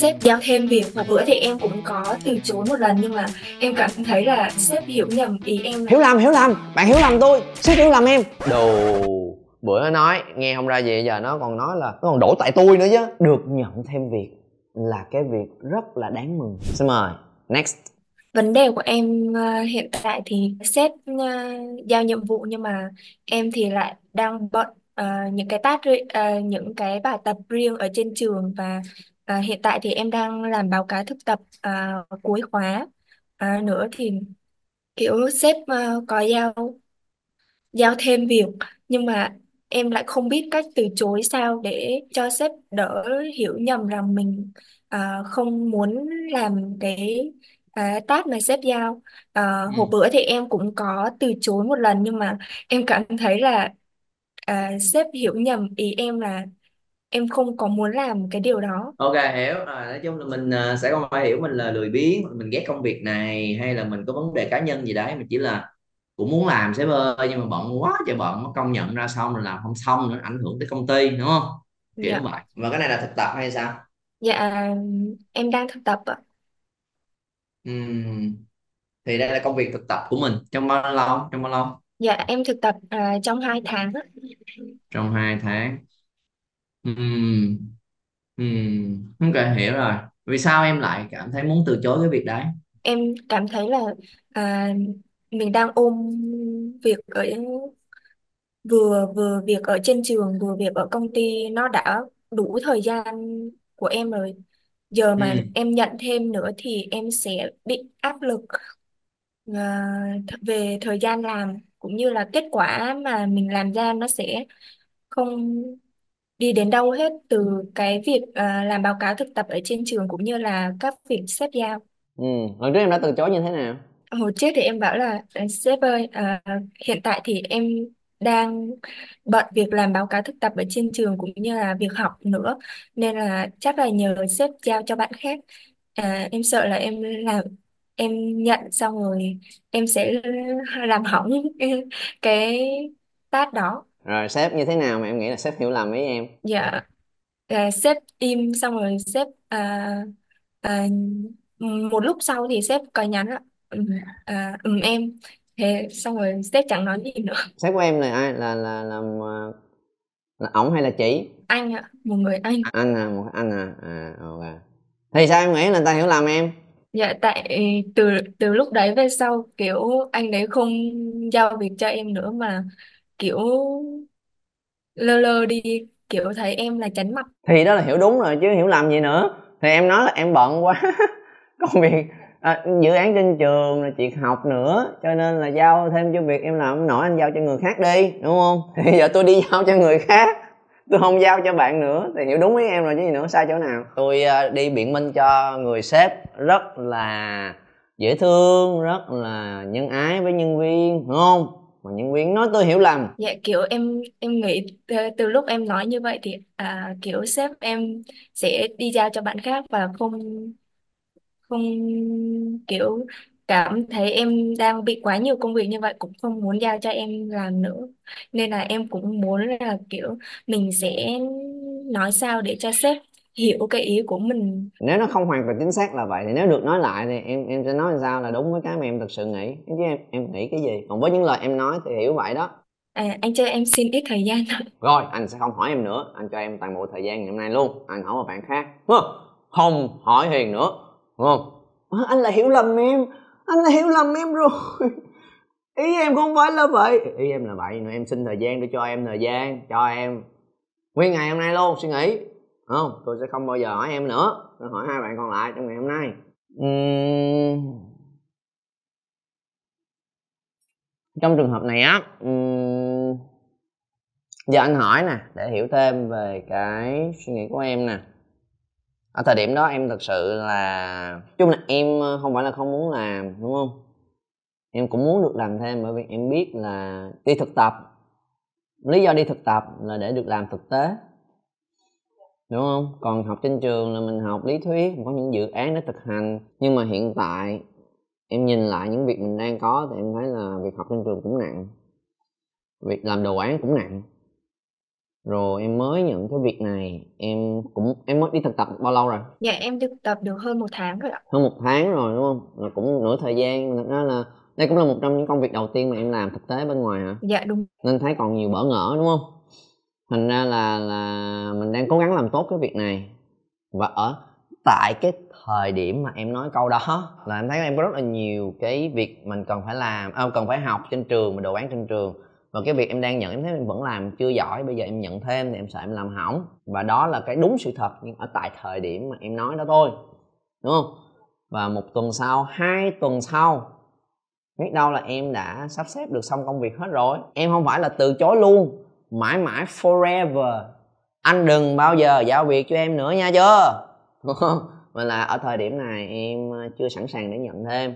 sếp giao thêm việc và bữa thì em cũng có từ chối một lần nhưng mà em cảm thấy là sếp hiểu nhầm ý em. Hiểu lầm hiểu lầm. Bạn hiểu lầm tôi. Sếp hiểu lầm em. Đồ bữa nó nói nghe không ra gì giờ nó còn nói là nó còn đổ tại tôi nữa chứ. Được nhận thêm việc là cái việc rất là đáng mừng. Xin mời next. Vấn đề của em uh, hiện tại thì sếp uh, giao nhiệm vụ nhưng mà em thì lại đang bận uh, những cái task uh, những cái bài tập riêng ở trên trường và uh, hiện tại thì em đang làm báo cáo thực tập uh, cuối khóa uh, nữa thì kiểu sếp uh, có giao giao thêm việc nhưng mà em lại không biết cách từ chối sao để cho sếp đỡ hiểu nhầm rằng mình à, không muốn làm cái à, task mà sếp giao à, ừ. hồi bữa thì em cũng có từ chối một lần nhưng mà em cảm thấy là à, sếp hiểu nhầm ý em là em không có muốn làm cái điều đó. Ok hiểu. Rồi nói chung là mình à, sẽ không phải hiểu mình là lười biếng mình ghét công việc này hay là mình có vấn đề cá nhân gì đấy mà chỉ là cũng muốn làm sếp ơi nhưng mà bận quá trời bận nó công nhận ra xong rồi làm không xong nữa ảnh hưởng tới công ty đúng không? Kiểu dạ. vậy. Và cái này là thực tập hay sao? Dạ em đang thực tập ạ. Ừm, thì đây là công việc thực tập của mình. Trong bao lâu? Trong bao lâu? Dạ em thực tập à, trong hai tháng á. trong hai tháng Ừm, ừm, ok hiểu rồi. Vì sao em lại cảm thấy muốn từ chối cái việc đấy? Em cảm thấy là à, mình đang ôm việc ở vừa vừa việc ở trên trường vừa việc ở công ty nó đã đủ thời gian của em rồi. Giờ mà ừ em nhận thêm nữa thì em sẽ bị áp lực à, th- về thời gian làm cũng như là kết quả mà mình làm ra nó sẽ không đi đến đâu hết? Từ cái việc à, làm báo cáo thực tập ở trên trường cũng như là các việc xếp giao. Ừ lần trước em đã từ chối như thế nào? Hồi trước thì em bảo là "Ờ, sếp ơi à, hiện tại thì em đang bận việc làm báo cáo thực tập ở trên trường cũng như là việc học nữa nên là chắc là nhờ sếp giao cho bạn khác. À, em sợ là em làm em nhận xong rồi em sẽ làm hỏng cái task đó rồi sếp như thế nào mà em nghĩ là sếp hiểu lầm ý em? Dạ. À, sếp im xong rồi sếp à, à, một lúc sau thì sếp có nhắn là ừm, à, ừm em. Thế xong rồi sếp chẳng nói gì nữa. Sếp của em là ai? Là là là là, là ổng hay là chị? Anh ạ một người anh. Anh à một anh à. À ok. Thì sao em nghĩ là người ta hiểu lầm em? Dạ tại từ từ lúc đấy về sau kiểu anh đấy không giao việc cho em nữa mà kiểu lơ lơ đi kiểu thấy em là tránh mặt. Thì đó là hiểu đúng rồi chứ hiểu lầm gì nữa. Thì em nói là em bận quá. Công việc à, dự án trên trường là chuyện học nữa. Cho nên là giao thêm cho việc em làm không nổi anh giao cho người khác đi đúng không? Thì giờ tôi đi giao cho người khác. Tôi không giao cho bạn nữa. Thì hiểu đúng ý em rồi chứ gì nữa sai chỗ nào. Tôi à, đi biện minh cho người sếp. Rất là dễ thương rất là nhân ái với nhân viên đúng không? Mà nhân viên nói tôi hiểu lầm. Dạ kiểu em em nghĩ từ, từ lúc em nói như vậy thì à, kiểu sếp em sẽ đi giao cho bạn khác và không không kiểu cảm thấy em đang bị quá nhiều công việc như vậy cũng không muốn giao cho em làm nữa. Nên là em cũng muốn là kiểu mình sẽ nói sao để cho sếp hiểu cái ý của mình. Nếu nó không hoàn toàn chính xác là vậy thì nếu được nói lại thì em em sẽ nói làm sao là đúng với cái mà em thực sự nghĩ. Chứ em em nghĩ cái gì? Còn với những lời em nói thì hiểu vậy đó. À, anh cho em xin ít thời gian. Rồi anh sẽ không hỏi em nữa. Anh cho em toàn bộ thời gian ngày hôm nay luôn. Anh hỏi một bạn khác. Không? Hỏi hiền nữa. Đúng không? À, anh là hiểu lầm em. Anh là hiểu lầm em rồi. Ý em không phải là vậy. Ý em là vậy. Mà em xin thời gian để cho em thời gian. Cho em nguyên ngày hôm nay luôn suy nghĩ không, tôi sẽ không bao giờ hỏi em nữa. Tôi hỏi hai bạn còn lại trong ngày hôm nay. Uhm... trong trường hợp này á uhm... giờ anh hỏi nè, để hiểu thêm về cái suy nghĩ của em nè. Ở thời điểm đó em thực sự là, chung là em ờ, không phải là không muốn làm, đúng không? Em cũng muốn được làm thêm bởi vì em biết là đi thực tập. Lý do đi thực tập là để được làm thực tế đúng không? Còn học trên trường là mình học lý thuyết có những dự án để thực hành. Nhưng mà hiện tại em nhìn lại những việc mình đang có thì em thấy là việc học trên trường cũng nặng. Việc làm đồ án cũng nặng. Rồi em mới nhận cái việc này em cũng em mới đi thực tập bao lâu rồi? Dạ em thực tập được hơn một tháng rồi ạ. Hơn một tháng rồi đúng không? Là cũng nửa thời gian. Thật ra là đây cũng là một trong những công việc đầu tiên mà em làm thực tế bên ngoài hả? Dạ đúng. Nên thấy còn nhiều bỡ ngỡ đúng không thành ra là là mình đang cố gắng làm tốt cái việc này. Và ở tại cái thời điểm mà em nói câu đó là em thấy em có rất là nhiều cái việc mình cần phải làm à, cần phải học trên trường mà đồ án trên trường. Và cái việc em đang nhận em thấy em vẫn làm chưa giỏi bây giờ em nhận thêm thì em sợ em làm hỏng. Và đó là cái đúng sự thật nhưng ở tại thời điểm mà em nói đó thôi đúng không? Và một tuần sau hai tuần sau biết đâu là em đã sắp xếp được xong công việc hết rồi. Em không phải là từ chối luôn mãi mãi forever. Anh đừng bao giờ giao việc cho em nữa nha chưa mà là ở thời điểm này em ờ, chưa sẵn sàng để nhận thêm.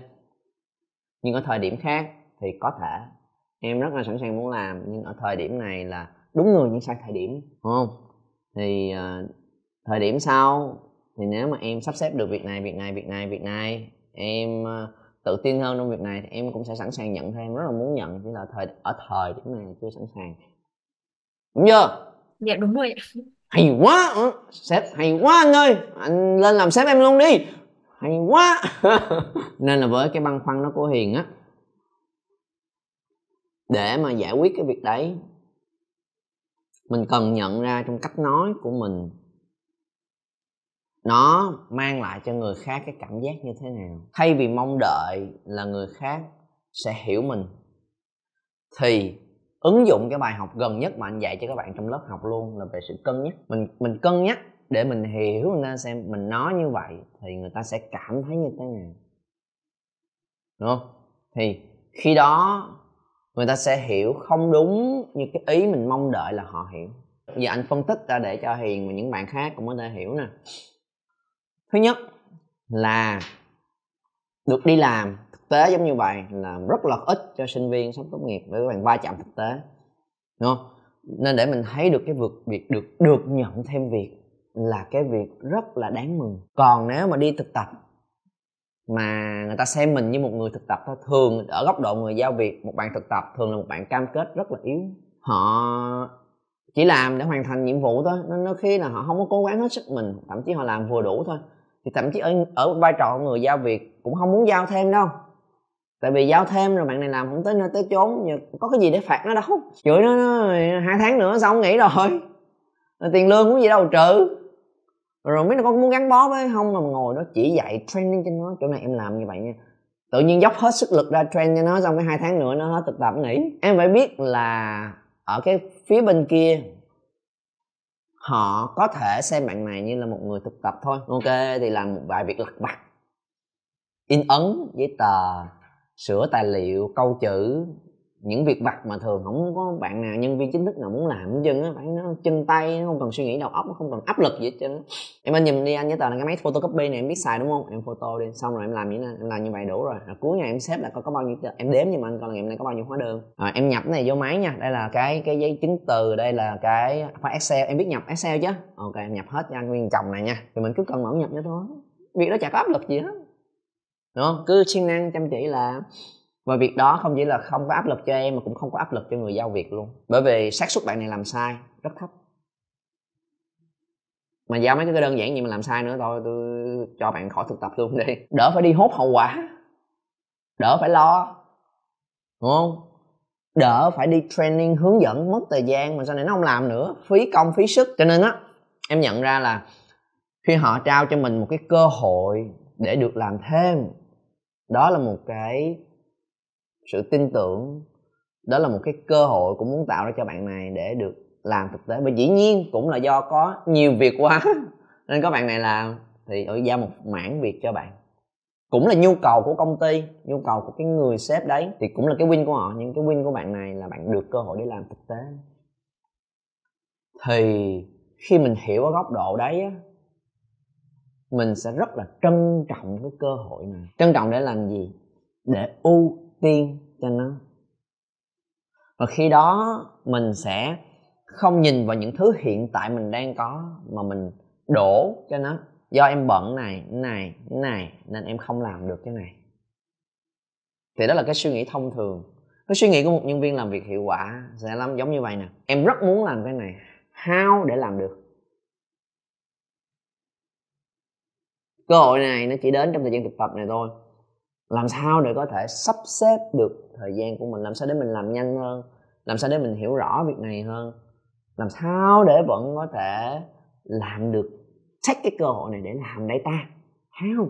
Nhưng ở thời điểm khác thì có thể. Em rất là sẵn sàng muốn làm nhưng ở thời điểm này là đúng người nhưng sai thời điểm đúng không? Thì uh, thời điểm sau thì nếu mà em sắp xếp được việc này việc này việc này việc này em uh, tự tin hơn trong việc này thì em cũng sẽ sẵn sàng nhận thêm rất là muốn nhận. Chỉ là thời ở thời điểm này chưa sẵn sàng chưa dạ đúng rồi hay quá. Ừ, sếp hay quá anh ơi. Anh lên làm sếp em luôn đi. Hay quá. Nên là với cái băn khoăn đó của hiền á để mà giải quyết cái việc đấy mình cần nhận ra trong cách nói của mình nó mang lại cho người khác cái cảm giác như thế nào. Thay vì mong đợi là người khác sẽ hiểu mình thì ứng dụng cái bài học gần nhất mà anh dạy cho các bạn trong lớp học luôn là về sự cân nhắc. Mình mình cân nhắc để mình hiểu người ta xem mình nói như vậy thì người ta sẽ cảm thấy như thế nào. Đúng không? Thì khi đó người ta sẽ hiểu không đúng như cái ý mình mong đợi là họ hiểu. Giờ anh phân tích ra để cho hiền và những bạn khác cũng có thể hiểu nè. Thứ nhất là được đi làm tế giống như vậy là rất là ít cho sinh viên sắp tốt nghiệp với các bạn va chạm thực tế, đúng không? Nên để mình thấy được cái việc việc, được được nhận thêm việc là cái việc rất là đáng mừng. Còn nếu mà đi thực tập mà người ta xem mình như một người thực tập thôi, thường ở góc độ người giao việc, một bạn thực tập thường là một bạn cam kết rất là yếu. Họ chỉ làm để hoàn thành nhiệm vụ thôi nên đôi khi là họ không có cố gắng hết sức mình, thậm chí họ làm vừa đủ thôi, thì thậm chí ở ở vai trò người giao việc cũng không muốn giao thêm đâu tại vì giao thêm rồi bạn này làm không tới nơi tới chốn có cái gì để phạt nó đâu. Chửi nó, nó hai tháng nữa xong nghỉ rồi. Tiền lương cũng gì đâu trừ. Rồi mấy con muốn gắn bó với không mà ngồi đó chỉ dạy training cho nó. Chỗ này em làm như vậy nha. Tự nhiên dốc hết sức lực ra train cho nó xong cái hai tháng nữa nó hết thực tập nghỉ. Em phải biết là ở cái phía bên kia họ có thể xem bạn này như là một người thực tập thôi. Ok thì làm một vài việc lặt vặt. In ấn giấy tờ sửa tài liệu câu chữ những việc vặt mà thường không có bạn nào nhân viên chính thức nào muốn làm chân á phải nó chân tay nó không cần suy nghĩ đầu óc nó không cần áp lực gì hết trơn em anh nhìn đi anh giấy tờ là cái máy photocopy này em biết xài đúng không? Em photo đi xong rồi em làm như thế em làm như vậy đủ rồi, à, cuối ngày em xếp là coi có bao nhiêu em đếm nhưng mà anh coi là ngày hôm nay có bao nhiêu hóa đơn. À, em nhập cái này vô máy nha đây là cái cái giấy chứng từ đây là cái file excel em biết nhập excel chứ? Ok em nhập hết cho anh nguyên chồng này nha. Thì mình cứ cần mở nhập cho thôi. Việc đó chả có áp lực gì hết đúng không? Cứ siêng năng chăm chỉ là và việc đó không chỉ là không có áp lực cho em mà cũng không có áp lực cho người giao việc luôn. Bởi vì xác suất bạn này làm sai rất thấp. Mà giao mấy cái đơn giản gì mà làm sai nữa thôi, tôi cho bạn khỏi thực tập luôn đi. Đỡ phải đi hốt hậu quả. Đỡ phải lo. Đúng không? Đỡ phải đi training, hướng dẫn, mất thời gian mà sau này nó không làm nữa. Phí công, phí sức. Cho nên á, em nhận ra là khi họ trao cho mình một cái cơ hội để được làm thêm đó là một cái sự tin tưởng, đó là một cái cơ hội cũng muốn tạo ra cho bạn này để được làm thực tế. Và dĩ nhiên cũng là do có nhiều việc quá, nên có bạn này làm thì ở giao một mảng việc cho bạn. Cũng là nhu cầu của công ty, nhu cầu của cái người sếp đấy, thì cũng là cái win của họ. Nhưng cái win của bạn này là bạn được cơ hội để làm thực tế. Thì khi mình hiểu ở góc độ đấy á mình sẽ rất là trân trọng cái cơ hội này. Trân trọng để làm gì? Để ưu tiên cho nó. Và khi đó, mình sẽ không nhìn vào những thứ hiện tại mình đang có, mà mình đổ cho nó. Do em bận này này này, nên em không làm được cái này. Thì đó là cái suy nghĩ thông thường. Cái suy nghĩ của một nhân viên làm việc hiệu quả sẽ lắm, giống như vậy nè. Em rất muốn làm cái này. How để làm được? Cơ hội này nó chỉ đến trong thời gian thực tập này thôi. Làm sao để có thể sắp xếp được thời gian của mình? Làm sao để mình làm nhanh hơn? Làm sao để mình hiểu rõ việc này hơn? Làm sao để vẫn có thể làm được, take cái cơ hội này để làm đấy ta? How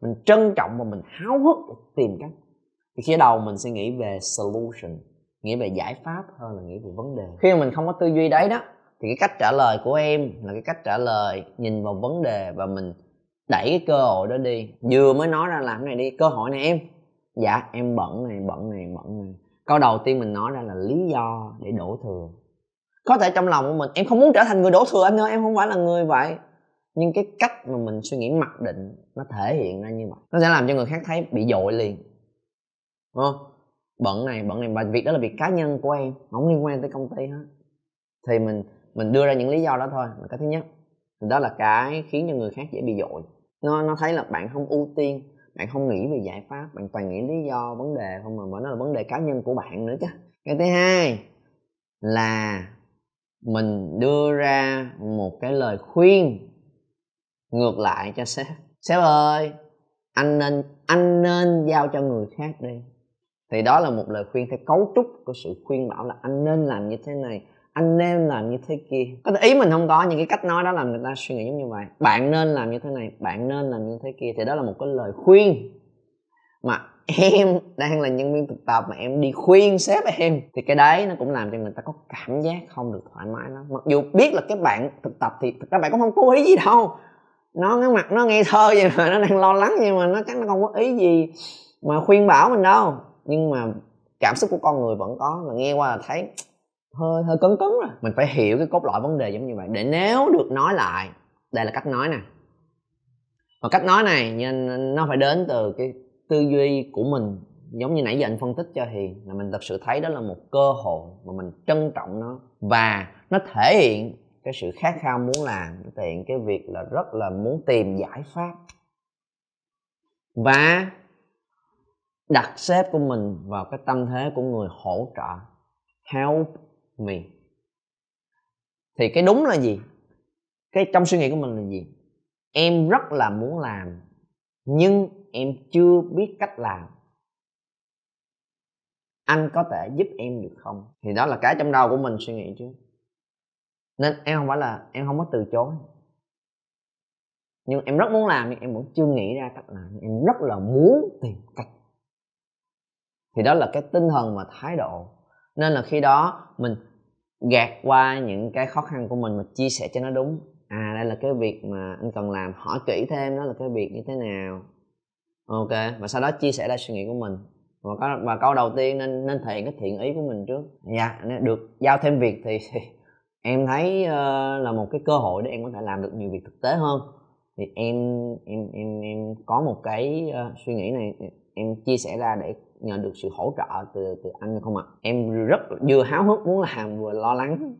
mình trân trọng và mình háo hức để tìm cách. Thì khi đầu mình sẽ nghĩ về solution, nghĩ về giải pháp hơn là nghĩ về vấn đề. Khi mà mình không có tư duy đấy đó, thì cái cách trả lời của em là cái cách trả lời nhìn vào vấn đề và mình đẩy cái cơ hội đó đi. Vừa mới nói ra làm cái này đi, cơ hội này em. Dạ em bận này bận này bận này. Câu đầu tiên mình nói ra là lý do để đổ thừa. Có thể trong lòng của mình, em không muốn trở thành người đổ thừa anh ơi, em không phải là người vậy. Nhưng cái cách mà mình suy nghĩ mặc định, nó thể hiện ra như vậy. Nó sẽ làm cho người khác thấy bị dội liền. Đúng không? Bận này bận này và việc đó là việc cá nhân của em, không liên quan tới công ty hết. Thì mình mình đưa ra những lý do đó thôi. Là cái thứ nhất, đó là cái khiến cho người khác dễ bị dội nó nó thấy là bạn không ưu tiên, bạn không nghĩ về giải pháp, bạn toàn nghĩ lý do, vấn đề không mà nó là vấn đề cá nhân của bạn nữa chứ. Cái thứ hai là mình đưa ra một cái lời khuyên ngược lại cho sếp. Sếp ơi, anh nên anh nên giao cho người khác đi. Thì đó là một lời khuyên theo cấu trúc của sự khuyên bảo là anh nên làm như thế này anh nên làm như thế kia. Có thể ý mình không có những cái cách nói đó làm người ta suy nghĩ giống như vậy. Bạn nên làm như thế này, bạn nên làm như thế kia. Thì đó là một cái lời khuyên mà em đang là nhân viên thực tập mà em đi khuyên sếp em. Thì cái đấy nó cũng làm cho người ta có cảm giác không được thoải mái lắm. Mặc dù biết là các bạn thực tập thì thực ra bạn cũng không có ý gì đâu. Nó cái mặt nó ngây thơ vậy mà, nó đang lo lắng nhưng mà, nó chắc nó không có ý gì mà khuyên bảo mình đâu. Nhưng mà cảm xúc của con người vẫn có và nghe qua là thấy hơi hơi cấn cấn rồi à. mình phải hiểu cái cốt lõi vấn đề giống như vậy. Để nếu được nói lại, đây là cách nói nè. Và cách nói này nên nó phải đến từ cái tư duy của mình. Giống như nãy giờ anh phân tích cho hiền, là mình thật sự thấy đó là một cơ hội mà mình trân trọng nó. Và nó thể hiện cái sự khát khao muốn làm, nó thể hiện cái việc là rất là muốn tìm giải pháp. Và đặt sếp của mình vào cái tâm thế của người hỗ trợ, help mình thì cái đúng là gì? Cái trong suy nghĩ của mình là gì? Em rất là muốn làm, nhưng em chưa biết cách làm. Anh có thể giúp em được không? Thì đó là cái trong đầu của mình suy nghĩ chứ nên em không phải là, em không có từ chối. Nhưng em rất muốn làm, nhưng em vẫn chưa nghĩ ra cách làm. Em rất là muốn tìm cách. Thì đó là cái tinh thần và thái độ. Nên là khi đó mình gạt qua những cái khó khăn của mình mà chia sẻ cho nó đúng. À đây là cái việc mà anh cần làm. Hỏi kỹ thêm đó là cái việc như thế nào. Ok và sau đó chia sẻ ra suy nghĩ của mình. Và, có, và câu đầu tiên nên nên thể hiện cái thiện ý của mình trước. Dạ được giao thêm việc thì, thì em thấy uh, là một cái cơ hội để em có thể làm được nhiều việc thực tế hơn. Thì em em em em có một cái uh, suy nghĩ này em chia sẻ ra để nhận được sự hỗ trợ từ từ anh không ạ? À? em rất vừa háo hức muốn làm vừa lo lắng.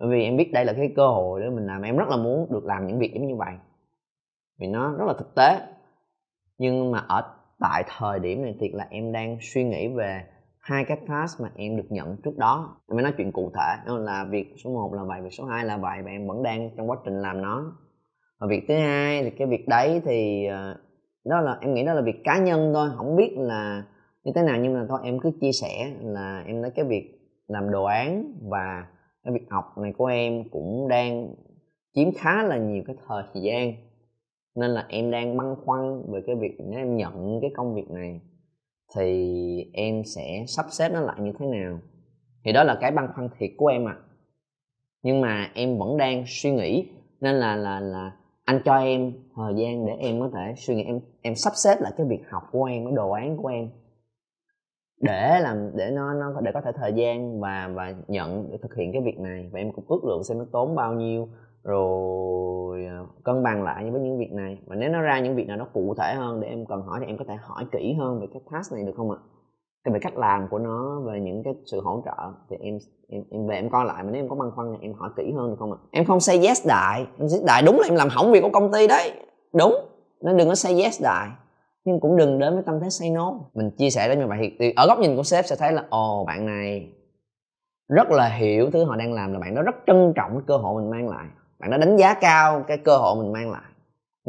Bởi vì em biết đây là cái cơ hội để mình làm. Em rất là muốn được làm những việc giống như vậy. Vì nó rất là thực tế. Nhưng mà ở tại thời điểm này thiệt là em đang suy nghĩ về hai cái task mà em được nhận trước đó. Em mới nói chuyện cụ thể. Đó là việc số 1 là vậy, việc số 2 là vậy và em vẫn đang trong quá trình làm nó. Và việc thứ hai thì cái việc đấy thì à, đó là, em nghĩ đó là việc cá nhân thôi. Không biết là như thế nào? Nhưng mà thôi, em cứ chia sẻ là em nói cái việc làm đồ án và cái việc học này của em cũng đang chiếm khá là nhiều cái thời gian. Nên là em đang băn khoăn về cái việc nếu em nhận cái công việc này thì em sẽ sắp xếp nó lại như thế nào. Thì đó là cái băn khoăn thiệt của em ạ. À. nhưng mà em vẫn đang suy nghĩ, nên là là là anh cho em thời gian để em có thể suy nghĩ, em em sắp xếp lại cái việc học của em, cái đồ án của em để làm, để nó nó để có thể thời gian và và nhận để thực hiện cái việc này. Và em cũng ước lượng xem nó tốn bao nhiêu, rồi ờ, cân bằng lại với những việc này. Và nếu nó ra những việc nào nó cụ thể hơn để em cần hỏi thì em có thể hỏi kỹ hơn về cái task này được không ạ? Cái về cách làm của nó, về những cái sự hỗ trợ thì em em em, về em coi lại. Mà nếu em có băn khoăn thì em hỏi kỹ hơn được không ạ? Em không say yes đại. Em say đại đúng là em làm hỏng việc của công ty đấy. Đúng. Nên đừng có say yes đại nhưng cũng đừng đến với tâm thế say no mình chia sẻ đến như vậy thì ở góc nhìn của sếp sẽ thấy là, ồ, bạn này rất là hiểu thứ họ đang làm là bạn đó rất trân trọng cái cơ hội mình mang lại. Bạn đó đánh giá cao cái cơ hội mình mang lại.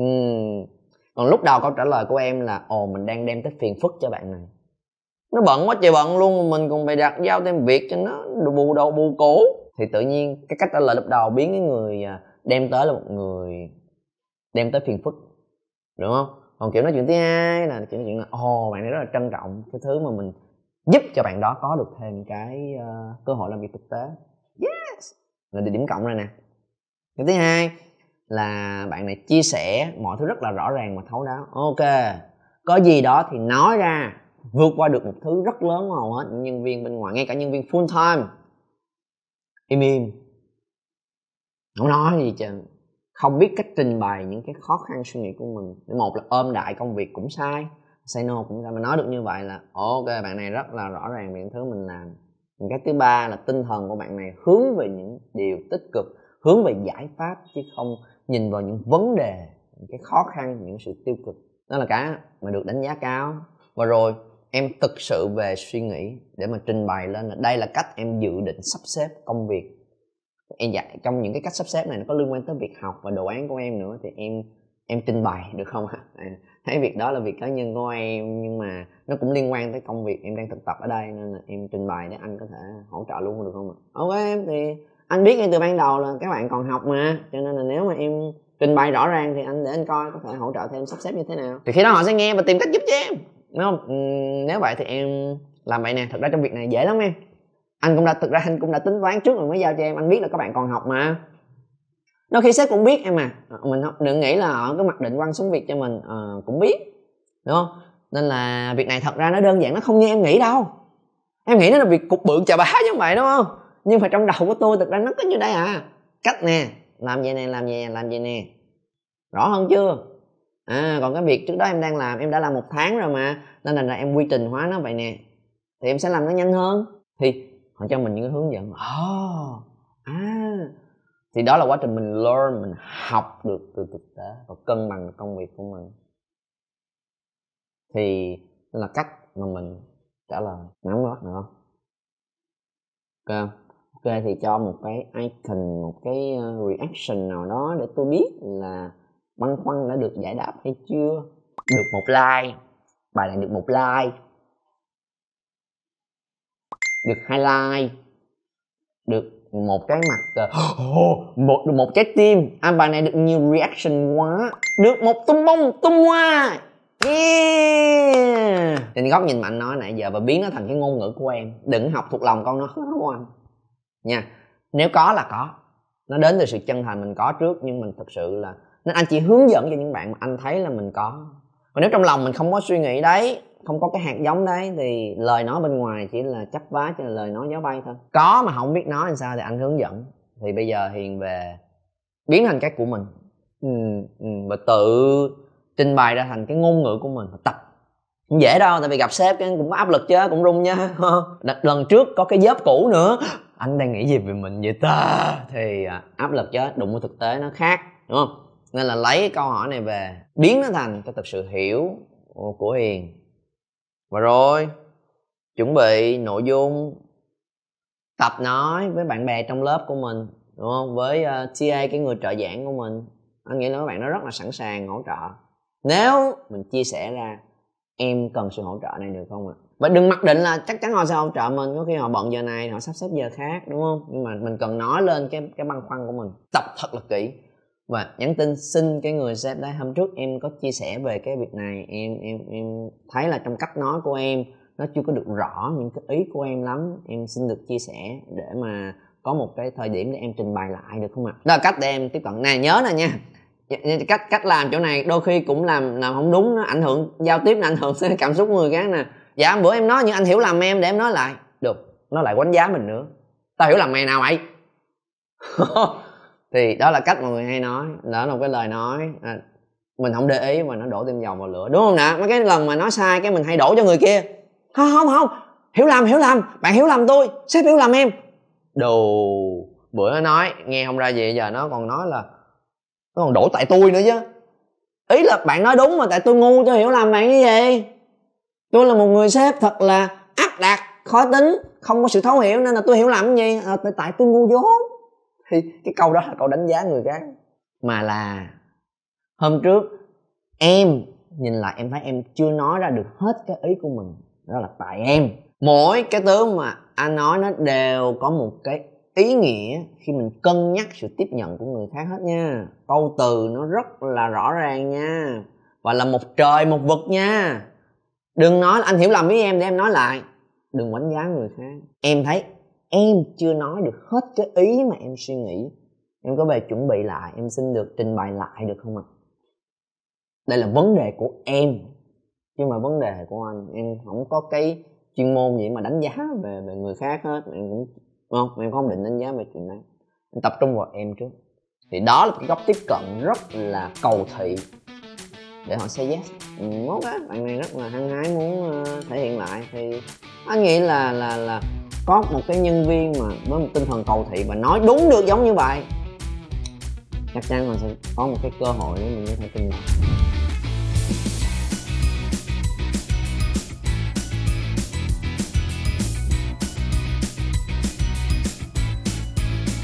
Uhm. còn lúc đầu câu trả lời của em là, ồ, mình đang đem tới phiền phức cho bạn này. Nó bận quá trời bận luôn, mình còn phải đặt giao thêm việc cho nó bù đầu, bù cổ. Thì tự nhiên cái cách trả lời lúc đầu biến cái người à, đem tới là một người đem tới phiền phức, đúng không? Còn kiểu nói chuyện thứ hai là chuyện chuyện là ồ bạn này rất là trân trọng cái thứ mà mình giúp cho bạn đó có được thêm cái uh, cơ hội làm việc thực tế. Yes! Là điểm cộng rồi nè. Cái thứ hai là bạn này chia sẻ mọi thứ rất là rõ ràng và thấu đáo. Ok có gì đó thì nói ra vượt qua được một thứ rất lớn hầu hết những nhân viên bên ngoài ngay cả nhân viên full time. Im im. Không nói gì chứ không biết cách trình bày những cái khó khăn suy nghĩ của mình. Một là ôm đại công việc cũng sai. Say no cũng sai. Mà nói được như vậy là, ok, bạn này rất là rõ ràng về những thứ mình làm. Cái thứ ba là tinh thần của bạn này hướng về những điều tích cực, hướng về giải pháp, chứ không nhìn vào những vấn đề, những cái khó khăn, những sự tiêu cực. Đó là cả mà được đánh giá cao. Và rồi, em thực sự về suy nghĩ để mà trình bày lên là đây là cách em dự định sắp xếp công việc em dạy trong những cái cách sắp xếp này nó có liên quan tới việc học và đồ án của em nữa thì em em trình bày được không ạ? À, thấy việc đó là việc cá nhân của em nhưng mà nó cũng liên quan tới công việc em đang thực tập ở đây nên là em trình bày để anh có thể hỗ trợ luôn được không ạ? Ok em thì anh biết ngay từ ban đầu là các bạn còn học mà cho nên là nếu mà em trình bày rõ ràng thì anh để anh coi có thể hỗ trợ thêm sắp xếp như thế nào. Thì khi đó họ sẽ nghe và tìm cách giúp cho em đúng không? Ừ, nếu vậy thì em làm vậy nè thật ra trong việc này dễ lắm em anh cũng đã thực ra anh cũng đã tính toán trước rồi mới giao cho em. Anh biết là các bạn còn học mà. Đôi khi sếp cũng biết em à. Ờ, mình đừng nghĩ là họ cứ mặc định quăng xuống việc cho mình à, cũng biết đúng không? Nên là việc này thật ra nó đơn giản nó không như em nghĩ đâu. Em nghĩ nó là việc cục bự chà bá như vậy đúng không? Nhưng mà trong đầu của tôi thực ra nó có như đây à. Cách nè làm vậy nè làm vậy làm vậy nè. Rõ hơn chưa? À còn cái việc trước đó em đang làm em đã làm một tháng rồi mà. Nên là em quy trình hóa nó vậy nè. Thì em sẽ làm nó nhanh hơn. Thì họ cho mình những cái hướng dẫn. Oh, à. Thì đó là quá trình mình learn mình học được từ thực tế và cân bằng công việc của mình. Thì là cách mà mình trả lời. Nắm bắt được không? Ok ok thì cho một cái icon một cái ờ, reaction nào đó để tôi biết là băn khoăn đã được giải đáp hay chưa. Được một like. Bài này được một like được highlight, được một cái mặt uh, một được một trái tim. À, bài này được nhiều reaction quá. Được một tung bông tung hoa. Yeah. Trên góc nhìn mạnh nói nãy giờ và biến nó thành cái ngôn ngữ của em. Đừng học thuộc lòng con nó của anh. Nha. Nếu có là có. Nó đến từ sự chân thành mình có trước nhưng mình thực sự là nên anh chỉ hướng dẫn cho những bạn mà anh thấy là mình có còn nếu trong lòng mình không có suy nghĩ đấy không có cái hạt giống đấy thì lời nói bên ngoài chỉ là chấp vá cho lời nói gió bay thôi. Có mà không biết nói làm sao thì anh hướng dẫn. Thì bây giờ hiền về biến thành cái của mình. Ừ, ừ, và tự trình bày ra thành cái ngôn ngữ của mình tập. Không dễ đâu tại vì gặp sếp cái cũng áp lực chứ cũng run nha lần trước có cái dớp cũ nữa. Anh đang nghĩ gì về mình vậy ta? Thì à, áp lực chứ đụng với thực tế nó khác đúng không? Nên là lấy câu hỏi này về biến nó thành cái thực sự hiểu của hiền. Và rồi chuẩn bị nội dung tập nói với bạn bè trong lớp của mình đúng không? Với uh, TA cái người trợ giảng của mình. Anh nghĩ là các bạn nó rất là sẵn sàng hỗ trợ. Nếu mình chia sẻ ra em cần sự hỗ trợ này được không ạ? Và đừng mặc định là chắc chắn họ sẽ hỗ trợ mình có khi họ bận giờ này họ sắp xếp giờ khác đúng không? Nhưng mà mình cần nói lên cái cái băn khoăn của mình. Tập thật là kỹ và nhắn tin xin cái người sếp đấy hôm trước em có chia sẻ về cái việc này, em em em thấy là trong cách nói của em nó chưa có được rõ những cái ý của em lắm, em xin được chia sẻ để mà có một cái thời điểm để em trình bày lại được không ạ? Đó là cách để em tiếp cận. Nè nhớ nè nha. Dạ, dạ, cách cách làm chỗ này đôi khi cũng làm làm không đúng, nó ảnh hưởng, giao tiếp nó ảnh hưởng tới cảm xúc người khác nè. Dạ bữa em nói nhưng anh hiểu lầm em để em nói lại. Được, nó lại quánh giá mình nữa. Tao hiểu lầm mày nào vậy thì đó là cách mọi người hay nói đó là một cái lời nói à, mình không để ý mà nó đổ thêm dầu vào lửa. Đúng không nè mấy cái lần mà nói sai cái mình hay đổ cho người kia. Không không không. Hiểu lầm hiểu lầm. Bạn hiểu lầm tôi. Sếp hiểu lầm em. Đồ bữa nó nói nghe không ra gì giờ nó còn nói là nó còn đổ tại tôi nữa chứ. Ý là bạn nói đúng mà tại tôi ngu tôi hiểu lầm bạn như vậy tôi là một người sếp thật là áp đặt khó tính không có sự thấu hiểu nên là tôi hiểu lầm gì? À, tại tại tôi ngu vốn thì cái câu đó là câu đánh giá người khác. Mà là, hôm trước em, nhìn lại em thấy em chưa nói ra được hết cái ý của mình. Đó là tại em. Mỗi cái tướng mà anh nói nó đều có một cái ý nghĩa khi mình cân nhắc sự tiếp nhận của người khác hết nha. Câu từ nó rất là rõ ràng nha. Và là một trời, một vực nha. Đừng nói là anh hiểu lầm với em để em nói lại. Đừng đánh giá người khác. Em thấy em chưa nói được hết cái ý mà em suy nghĩ. Em có về chuẩn bị lại em xin được trình bày lại được không ạ? À? đây là vấn đề của em. Chứ mà vấn đề của anh em không có cái chuyên môn gì mà đánh giá về về người khác hết. Em cũng không? Em không định đánh giá về chuyện này, em tập trung vào em trước. Thì đó là cái góc tiếp cận rất là cầu thị để họ say yes. Ừ, mốt á bạn này rất là hăng hái muốn ờ, thể hiện lại. Thì anh nghĩ là là là có một cái nhân viên mà với một tinh thần cầu thị và nói đúng được giống như vậy, chắc chắn là sẽ có một cái cơ hội để mình có thể kinh doanh